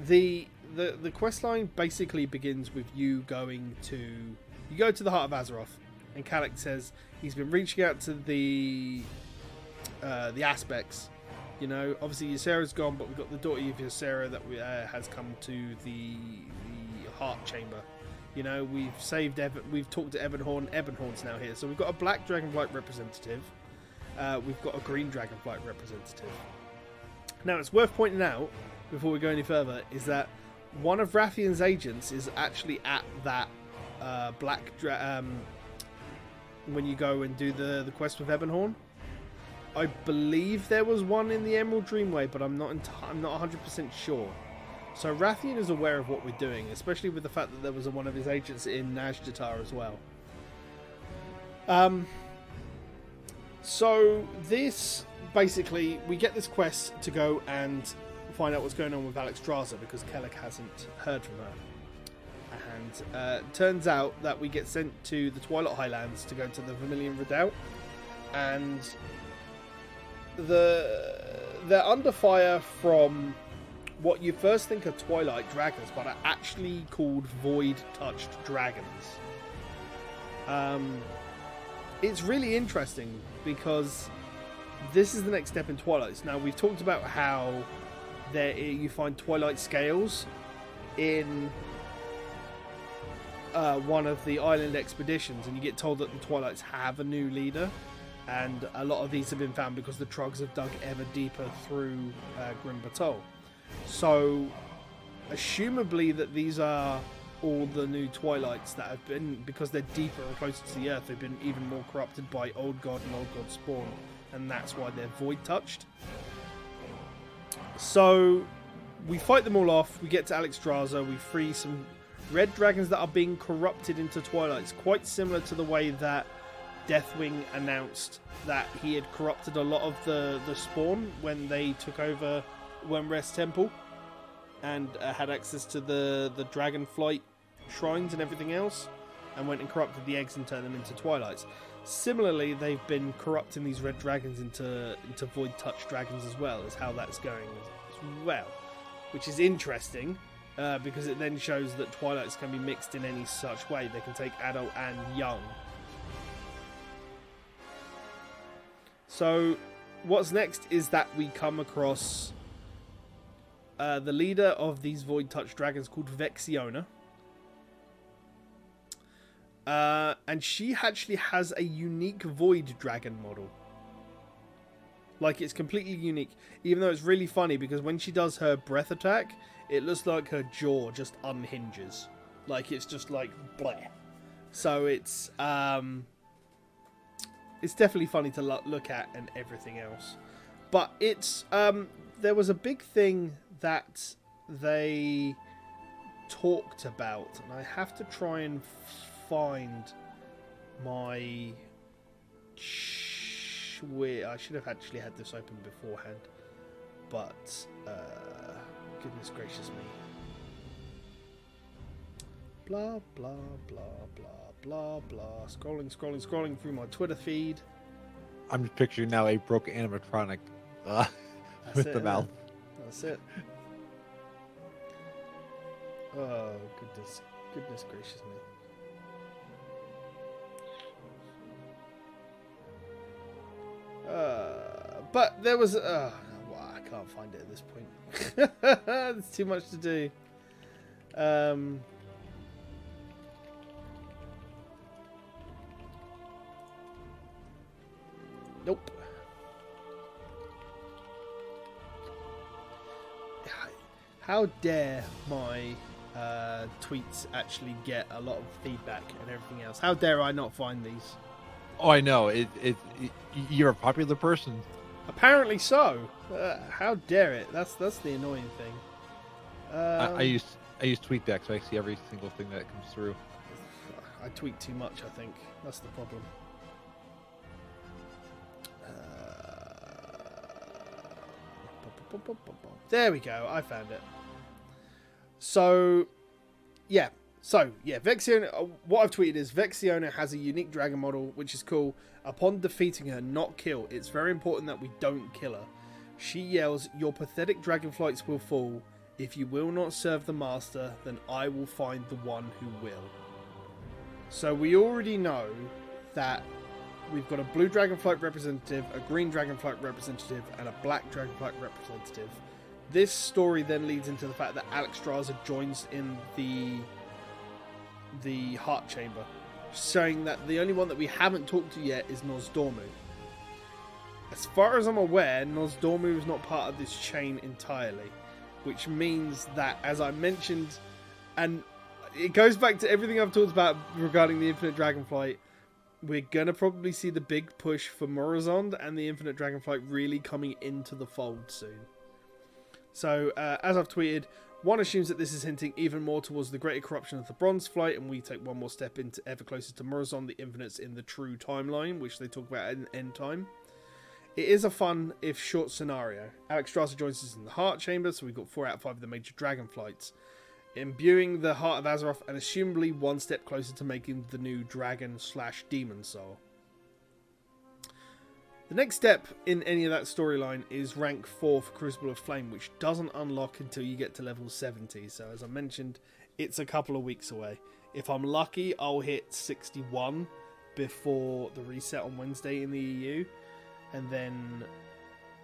the the the quest line basically begins with you going to you go to the heart of Azeroth, and Kalik says he's been reaching out to the uh, the aspects. You know, obviously Ysera's gone, but we've got the daughter of Ysera that we, uh, has come to the the heart chamber. You know, we've saved Evan, we've talked to Ebonhorn. Ebonhorn's now here, so we've got a black dragonflight representative. Uh, we've got a green dragonflight representative. Now, it's worth pointing out before we go any further is that one of Wrathion's agents is actually at that uh, black dra- um, when you go and do the the quest with Ebonhorn. I believe there was one in the Emerald Dreamway, but I'm not I'm not 100% sure. So Wrathion is aware of what we're doing, especially with the fact that there was a, one of his agents in Nazjatar as well. Um. So this basically we get this quest to go and find out what's going on with Alexstrasza because Kellic hasn't heard from her. Uh, turns out that we get sent to the Twilight Highlands to go to the Vermilion Redoubt, and the they're under fire from what you first think are Twilight dragons, but are actually called Void Touched dragons. Um, it's really interesting because this is the next step in Twilights. Now we've talked about how there you find Twilight scales in uh, one of the island expeditions, and you get told that the Twilights have a new leader, and a lot of these have been found because the Troggs have dug ever deeper through uh, Grim Batol. So, assumably that these are all the new Twilights that have been, because they're deeper and closer to the Earth, they've been even more corrupted by Old God and Old God Spawn, and that's why they're void touched. So, we fight them all off. We get to Alex Alexstrasza. We free some red dragons that are being corrupted into Twilights, quite similar to the way that Deathwing announced that he had corrupted a lot of the, the spawn when they took over Wyrmrest Temple and uh, had access to the, the Dragonflight shrines and everything else, and went and corrupted the eggs and turned them into Twilights. Similarly, they've been corrupting these red dragons into into void touch dragons as well, is how that's going as well, which is interesting uh, because it then shows that Twilights can be mixed in any such way. They can take adult and young. So, what's next is that we come across uh, the leader of these Void Touch dragons called Vexiona. Uh, and she actually has a unique Void Dragon model. Like, it's completely unique. Even though it's really funny because when she does her breath attack, it looks like her jaw just unhinges. Like, it's just like, bleh. So it's, um, it's definitely funny to lo- look at and everything else. But it's, um, there was a big thing that they talked about, and I have to try and find my. Where I should have actually had this open beforehand. but uh, goodness gracious me. Blah blah blah blah blah blah. Scrolling, scrolling, scrolling through my Twitter feed. I'm just picturing now a broken animatronic uh, with it, the mouth. it? That's it. Oh goodness, goodness gracious me. Uh, but there was. Uh, can't find it at this point. There's too much to do. Um. Nope. How dare my uh, tweets actually get a lot of feedback and everything else? How dare I not find these? Oh, I know. It, it, it you're a popular person. Apparently so. Uh, how dare it? That's that's the annoying thing. Um, I, I use I use TweetDeck, so I see every single thing that comes through. I tweet too much. I think that's the problem. Uh, There we go. I found it. So, yeah. So, yeah, Vexiona. uh, What I've tweeted is Vexiona has a unique dragon model, which is cool. Upon defeating her, not kill. It's very important that we don't kill her. She yells, Your pathetic dragonflights will fall. If you will not serve the master, then I will find the one who will. So we already know that we've got a blue dragonflight representative, a green dragonflight representative, and a black dragonflight representative. This story then leads into the fact that Alex Alexstrasza joins in the the heart chamber, showing that the only one that we haven't talked to yet is Nozdormu. As far as I'm aware, Nozdormu is not part of this chain entirely, which means that, as I mentioned, and it goes back to everything I've talked about regarding the Infinite Dragonflight. We're gonna probably see the big push for Murozond and the Infinite Dragonflight really coming into the fold soon. So, uh, as I've tweeted, one assumes that this is hinting even more towards the greater corruption of the Bronze Flight, and we take one more step into ever closer to Murozond, the Infinites in the true timeline, which they talk about in End Time. It is a fun, if short, scenario. Alexstrasza joins us in the Heart Chamber, so we've got four out of five of the major dragon flights imbuing the heart of Azeroth and assumably one step closer to making the new dragon slash demon soul. The next step in any of that storyline is rank 4 for Crucible of Flame, which doesn't unlock until you get to level 70. So, as I mentioned, it's a couple of weeks away. If I'm lucky, I'll hit 61 before the reset on Wednesday in the EU, and then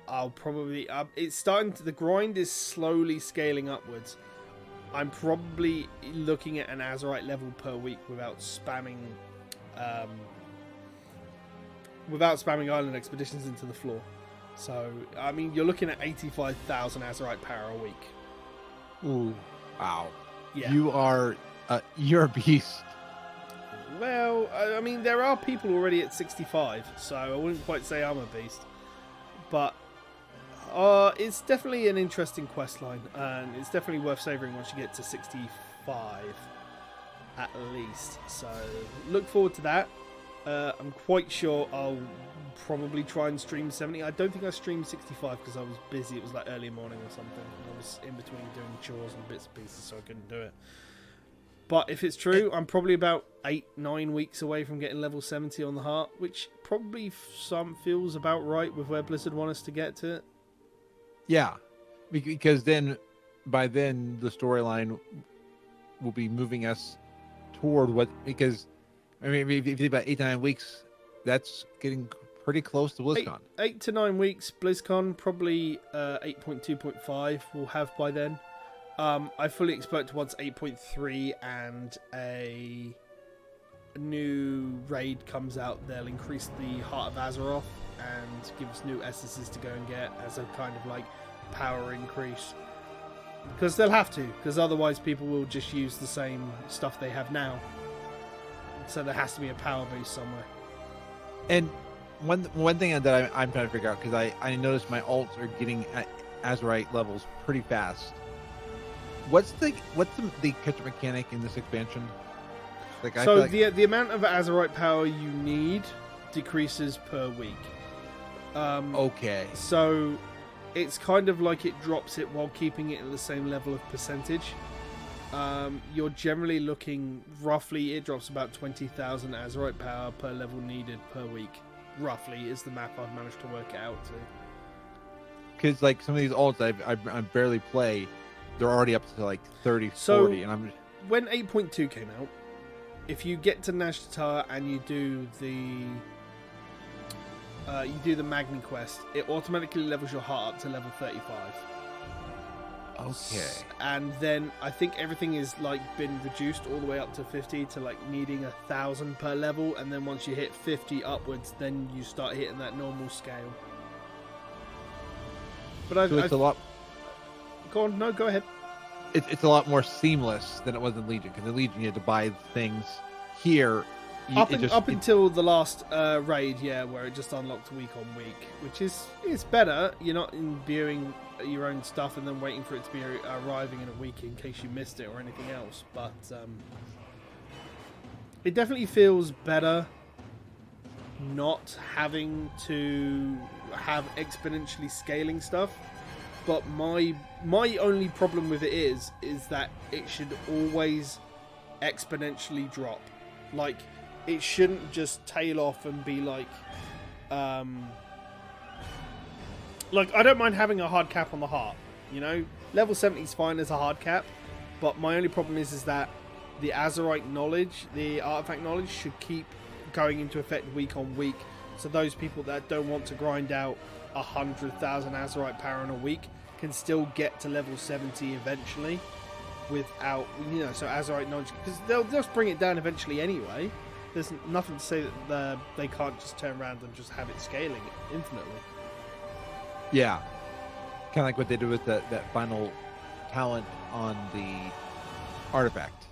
I'll probably. Uh, it's starting to. The grind is slowly scaling upwards. I'm probably looking at an Azerite level per week without spamming, um, without spamming island expeditions into the floor. So I mean, you're looking at 85,000 Azerite power a week. Ooh, wow. Yeah. You are uh, you're a beast. Well, I mean, there are people already at 65, so I wouldn't quite say I'm a beast. But uh, it's definitely an interesting quest line, and it's definitely worth savouring once you get to 65, at least. So look forward to that. Uh, I'm quite sure I'll probably try and stream 70. I don't think I streamed 65 because I was busy. It was like early morning or something. I was in between doing chores and bits and pieces, so I couldn't do it. But if it's true, I'm probably about eight, nine weeks away from getting level 70 on the heart, which probably some feels about right with where Blizzard want us to get to it. Yeah, because then by then the storyline will be moving us toward what because I mean if you think about eight to nine weeks, that's getting pretty close to Eight, BlizzCon. eight to nine weeks, BlizzCon, probably uh, 8.2.5 we'll have by then. Um, I fully expect once 8.3 and a new raid comes out, they'll increase the Heart of Azeroth and give us new essences to go and get as a kind of like power increase. Because they'll have to, because otherwise people will just use the same stuff they have now. So there has to be a power boost somewhere. And one one thing that I, I'm trying to figure out because I I noticed my alts are getting at Azerite levels pretty fast. What's the what's the, the catch mechanic in this expansion? Like so like, the the amount of Azerite power you need decreases per week. Um, okay, So it's kind of like it drops it while keeping it at the same level of percentage. Um, you're generally looking roughly it drops about 20,000 Azerite power per level needed per week. Roughly is the map I've managed to work it out to. Because like some of these alts I, I, I barely play, they're already up to like 30, So- 40, and I'm when 8.2 came out, if you get to Nazjatar and you do the uh, you do the Magni quest, it automatically levels your heart up to level 35. Okay. And then I think everything is like been reduced all the way up to 50 to like needing a thousand per level, and then once you hit 50 upwards, then you start hitting that normal scale. But I've, So it's I've a lot. go on, no, go ahead. It's, it's a lot more seamless than it was in Legion. Because in Legion you had to buy things here. You, up, in, just, up it- until the last uh, raid, yeah, where it just unlocked week on week, which is it's better. You're not imbuing your own stuff and then waiting for it to be arriving in a week in case you missed it or anything else. But um, it definitely feels better not having to have exponentially scaling stuff. But my my only problem with it is is that it should always exponentially drop. Like it shouldn't just tail off and be like um like I don't mind having a hard cap on the heart, you know? Level 70 is fine as a hard cap, but my only problem is is that the Azerite knowledge, the artifact knowledge should keep going into effect week on week. So those people that don't want to grind out a hundred thousand Azerite power in a week can still get to level 70 eventually without you know so Azerite knowledge because they'll just bring it down eventually anyway. There's nothing to say that they can't just turn around and just have it scaling infinitely. Yeah. Kind of like what they did with that, that final talent on the artifact,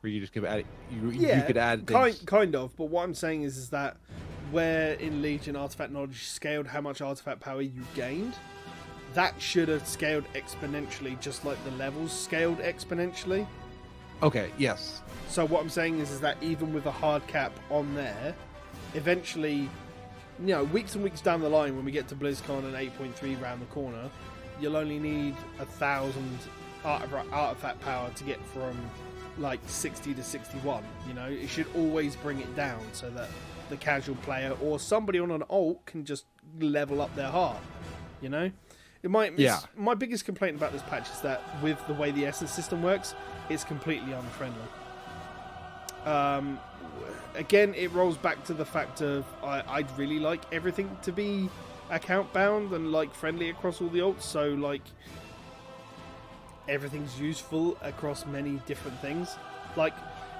where you just could add you you Yeah, could add Kind, kind of, but what I'm saying is, is that where in Legion artifact knowledge scaled how much artifact power you gained, that should have scaled exponentially, just like the levels scaled exponentially. Okay. Yes. So what I'm saying is, is that even with a hard cap on there, eventually, you know, weeks and weeks down the line, when we get to BlizzCon and 8.3 round the corner, you'll only need a thousand artifact, power to get from like 60 to 61. You know, it should always bring it down so that the casual player or somebody on an alt can just level up their heart. You know, it might. Yeah. My biggest complaint about this patch is that with the way the essence system works, it's completely unfriendly. Um, again, it rolls back to the fact of I, I'd really like everything to be account bound and like friendly across all the alts. So like everything's useful across many different things. Like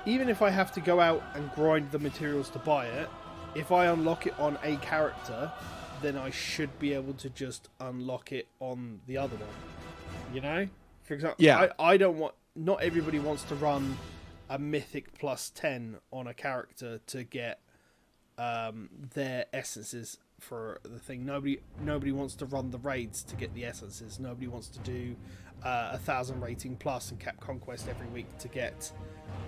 even if I have to go out and grind the materials to buy it, if I unlock it on a character, then I should be able to just unlock it on the other one. You know? For example, Yeah. I, I don't want not everybody wants to run a mythic plus 10 on a character to get um, their essences for the thing. Nobody nobody wants to run the raids to get the essences. Nobody wants to do uh, a thousand rating plus and cap conquest every week to get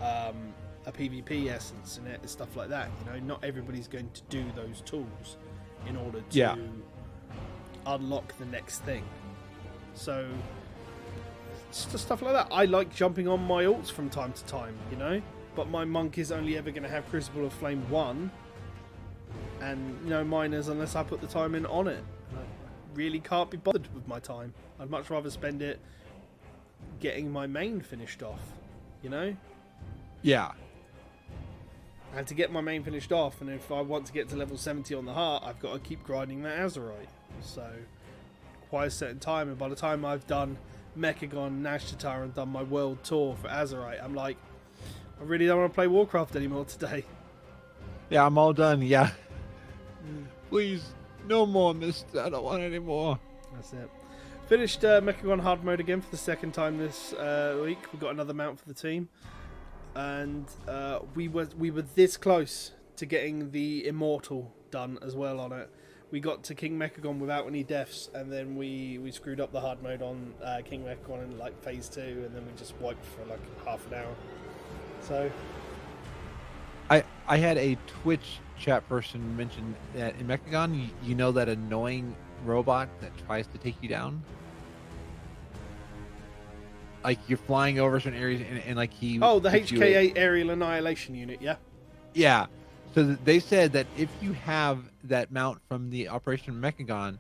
um, a PvP essence and stuff like that. You know, not everybody's going to do those tools in order to Yeah. unlock the next thing. So just stuff like that. I like jumping on my alts from time to time, you know. But my monk is only ever going to have Crucible of Flame one, and no minors unless I put the time in on it. And I really can't be bothered with my time. I'd much rather spend it getting my main finished off, you know. Yeah. And to get my main finished off, and if I want to get to level 70 on the heart, I've got to keep grinding that Azerite. So, quite a certain time, and by the time I've done Mechagon, Nazjatar, and done my world tour for Azerite, I'm like, I really don't want to play Warcraft anymore today. Yeah. I'm all done. Yeah. Mm. Please, no more mister. I don't want any more. That's it. Finished uh, Mechagon hard mode again for the second time this uh, week. We've got another mount for the team, and uh, we were we were this close to getting the immortal done as well on it. We got to King Mechagon without any deaths, and then we, we screwed up the hard mode on uh, King Mechagon in like phase two, and then we just wiped for like half an hour. So I I had a Twitch chat person mention that in Mechagon, you, you know that annoying robot that tries to take you down. Like you're flying over certain areas, and, and like he. Oh, the puts you in- HK8 aerial annihilation unit. Yeah. Yeah. So they said that if you have that mount from the Operation Mechagon,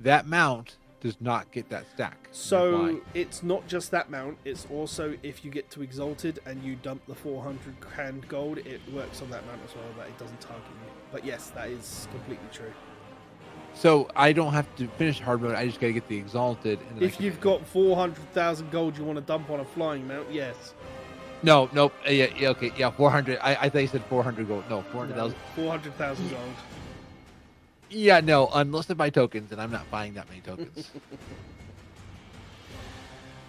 that mount does not get that stack. So it's not just that mount. It's also if you get to Exalted and you dump the 400 grand gold, it works on that mount as well. That it doesn't target you. But yes, that is completely true. So I don't have to finish hard mode. I just got to get the exalted. And If you've got 400,000 gold you want to dump on a flying mount, yes. no, nope, uh, yeah, yeah, okay, yeah, four hundred. I, I thought you said four hundred gold. No, four hundred thousand. No, four hundred thousand gold. Yeah, no, unless I buy tokens, and I'm not buying that many tokens.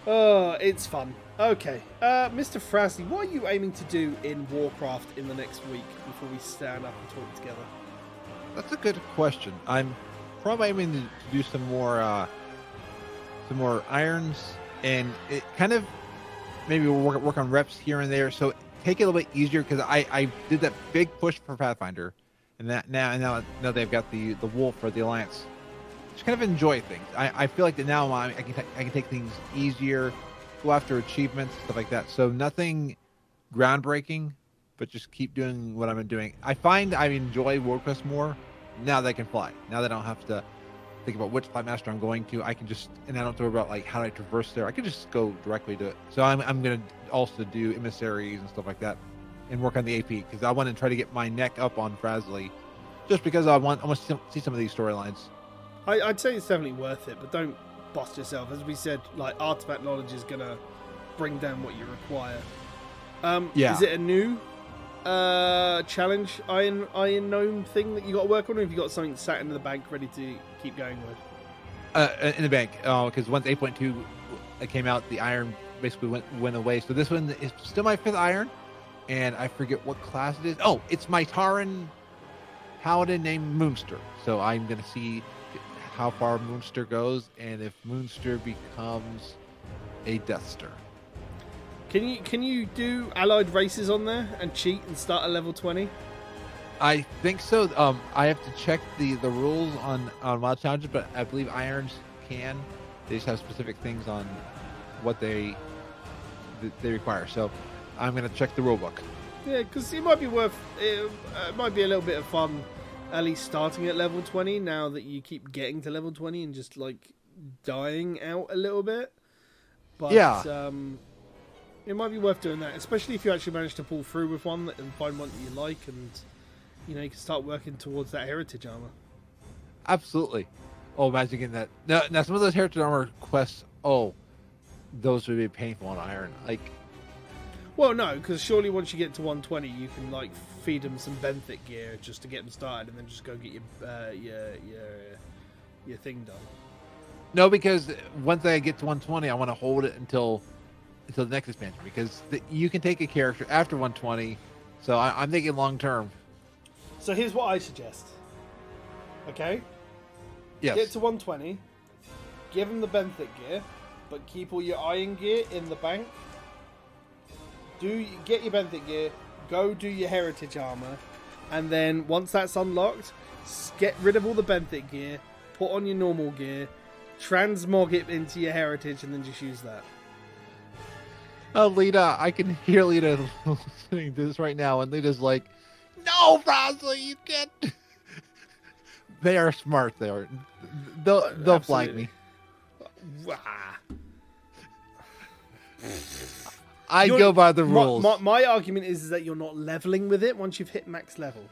Oh, it's fun. Okay, uh, Mr. Frasley, what are you aiming to do in Warcraft in the next week before we stand up and talk together? That's a good question. I'm probably aiming to do some more, uh, some more irons, and it kind of maybe we'll work, work on reps here and there. So take it a little bit easier because I, I did that big push for Pathfinder, and that now and now now they've got the the wolf for the alliance. Just kind of enjoy things. I, I feel like that now I, I can I can take things easier, go after achievements stuff like that. So nothing groundbreaking, but just keep doing what I've been doing. I find I enjoy WordPress more now they can fly. Now they don't have to think about which flight master I'm going to, I can just and I don't have to worry about like how do I traverse there. I can just go directly to it. So I'm I'm gonna also do emissaries and stuff like that, and work on the AP because I want to try to get my neck up on Frasley, just because I want I want to see- some of these storylines. I'd say it's definitely worth it, but don't bust yourself. As we said, like artifact knowledge is gonna bring down what you require. Um, Yeah. Is it a new uh, challenge Iron Iron Gnome thing that you got to work on, or have you got something sat in the bank ready to keep going with? Uh, in the bank, because once 8.2 came out, the iron basically went went away. So this one is still my fifth iron, and I forget what class it is. Oh, it's my Tauren paladin named Moonster. So I'm gonna see how far Moonster goes, and if Moonster becomes a Death Star. Can you can you do allied races on there and cheat and start at level twenty? I think so. Um, I have to check the the rules on on wild challenges, but I believe irons can. They just have specific things on what they they require. So I'm gonna check the rule book. Yeah, because it might be worth. It, uh, it might be a little bit of fun, at least starting at level twenty. Now that you keep getting to level twenty and just like dying out a little bit. But Yeah. um, it might be worth doing that, especially if you actually manage to pull through with one and find one that you like, and you know you can start working towards that heritage armor. Absolutely. Oh, imagine getting that. Now, now some of those heritage armor quests. Oh, those would be painful on iron. Like Well, no, because surely once you get to 120, you can like feed them some benthic gear just to get them started, and then just go get your uh, your your your thing done. no, because once I get to 120, I want to hold it until until the next expansion because the, you can take a character after 120. So I, I'm thinking long term. So here's what I suggest. Okay, Yes. get to 120, give them the benthic gear, but keep all your iron gear in the bank. Do get your benthic gear, go do your heritage armor, and then once that's unlocked, get rid of all the benthic gear, put on your normal gear, transmog it into your heritage, and then just use that. Oh, Lita, I can hear Lita listening to this right now, and Lita's like, "No, Frasley, you can't." they are smart. They are. They'll they'll flank me. I You're- go by the My- rules. My, my argument is, is that you're not leveling with it once you've hit max level.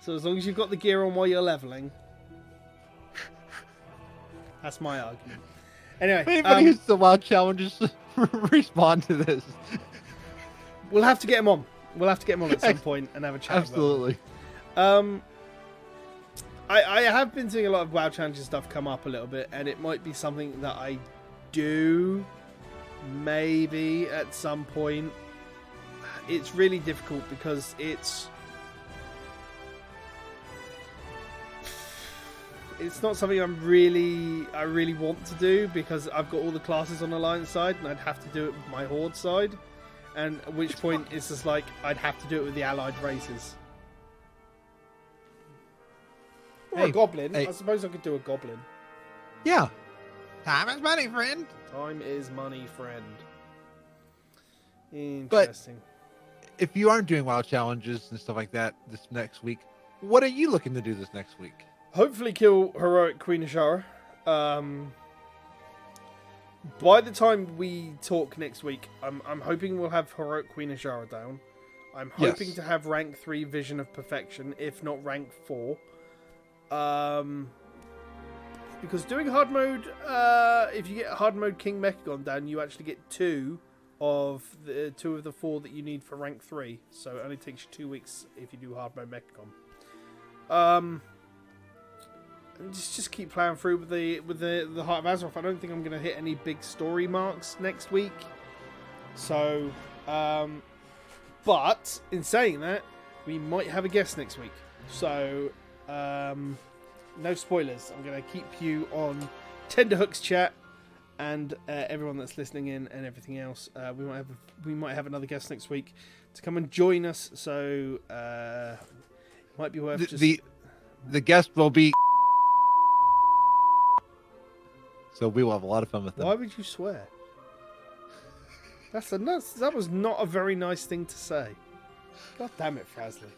So as long as you've got the gear on while you're leveling, that's my argument. Anyway, Anybody um, who's the wild challenges respond to this. we'll have to get him on. We'll have to get him on at some point and have a chat. Absolutely. Um, I I have been seeing a lot of WoW challenges stuff come up a little bit, and it might be something that I do maybe at some point. It's really difficult because it's it's not something I'm really I really want to do because I've got all the classes on the Alliance side, and I'd have to do it with my Horde side. And at which point it's just like I'd have to do it with the allied races. Or Hey, a goblin. hey. I suppose I could do a goblin. Yeah. Time is money, friend. Time is money, friend. Interesting. But- Interesting. If you aren't doing wild challenges and stuff like that this next week, what are you looking to do this next week? Hopefully, kill heroic Queen Azshara. Um, by the time we talk next week, I'm, I'm hoping we'll have heroic Queen Azshara down. I'm hoping Yes. to have rank three Vision of Perfection, if not rank four. Um, because doing hard mode, uh, if you get hard mode King Mechagon down, you actually get two of the two of the four that you need for rank three. So it only takes you two weeks if you do hard mode Mechagon. Um, just just keep playing through with the with the the Heart of Azeroth. I don't think I'm going to hit any big story marks next week. So, um, but in saying that, we might have a guest next week. So, um, no spoilers. I'm going to keep you on Tenderhooks chat and uh, everyone that's listening in and everything else. Uh, we might have we might have another guest next week to come and join us. So, uh, might be worth The, just the the guest will be. So we will have a lot of fun with them. Why would you swear? That's a nuts. That was not a very nice thing to say. God damn it, Frasley.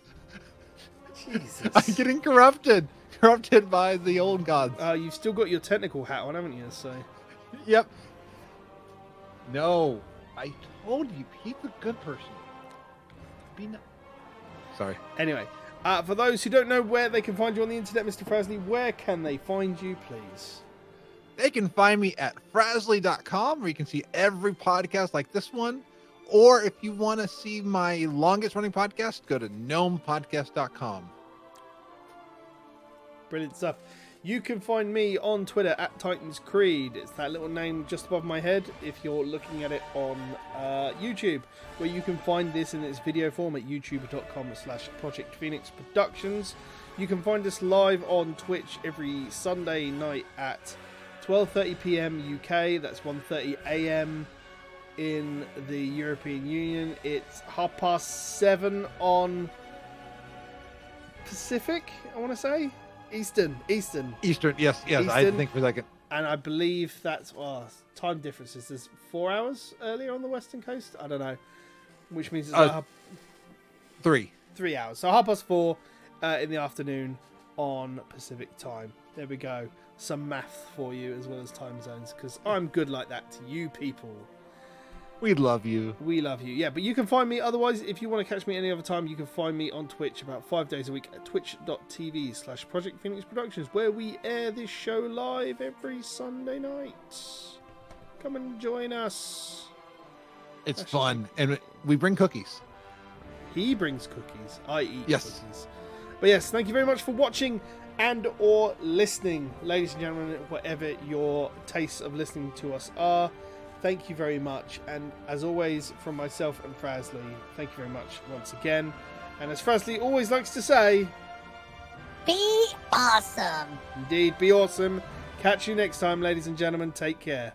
Jesus. I'm getting corrupted, corrupted by the old gods. Uh, you've still got your technical hat on, haven't you? So Yep. No, I told you, he's a good person. Be no- Sorry. anyway, uh, for those who don't know where they can find you on the internet, Mr. Frasley, where can they find you, please? They can find me at frasley.com where you can see every podcast like this one. Or if you want to see my longest running podcast, go to gnomepodcast.com. Brilliant stuff. You can find me on Twitter at Titans Creed. It's that little name just above my head if you're looking at it on uh, YouTube, where you can find this in its video form at youtube.com slash Project Phoenix Productions. You can find us live on Twitch every Sunday night at 12.30 p.m. UK. That's 1.30 a.m. in the European Union. It's half past seven on Pacific, I want to say. Eastern, Eastern. Eastern, yes, yes. I Eastern. think for a second. And I believe that's well, time differences. There's four hours earlier on the western coast. I don't know, which means it's Uh, half- Three. three hours. So half past four uh, in the afternoon on Pacific time. There we go. Some math for you as well as time zones because I'm good like that to you people. We love you. We love you. Yeah, but you can find me otherwise if you want to catch me any other time, you can find me on Twitch about five days a week at twitch.tv slash Project Phoenix Productions, where we air this show live every Sunday night. Come and join us. It's Actually- fun. And we bring cookies. He brings cookies. I eat Yes. cookies. But yes, thank you very much for watching and or listening, ladies and gentlemen, whatever your tastes of listening to us are. Thank you very much. And as always, from myself and Frasley, thank you very much once again. And as Frasley always likes to say, Be awesome. indeed, be awesome. Catch you next time, ladies and gentlemen. Take care.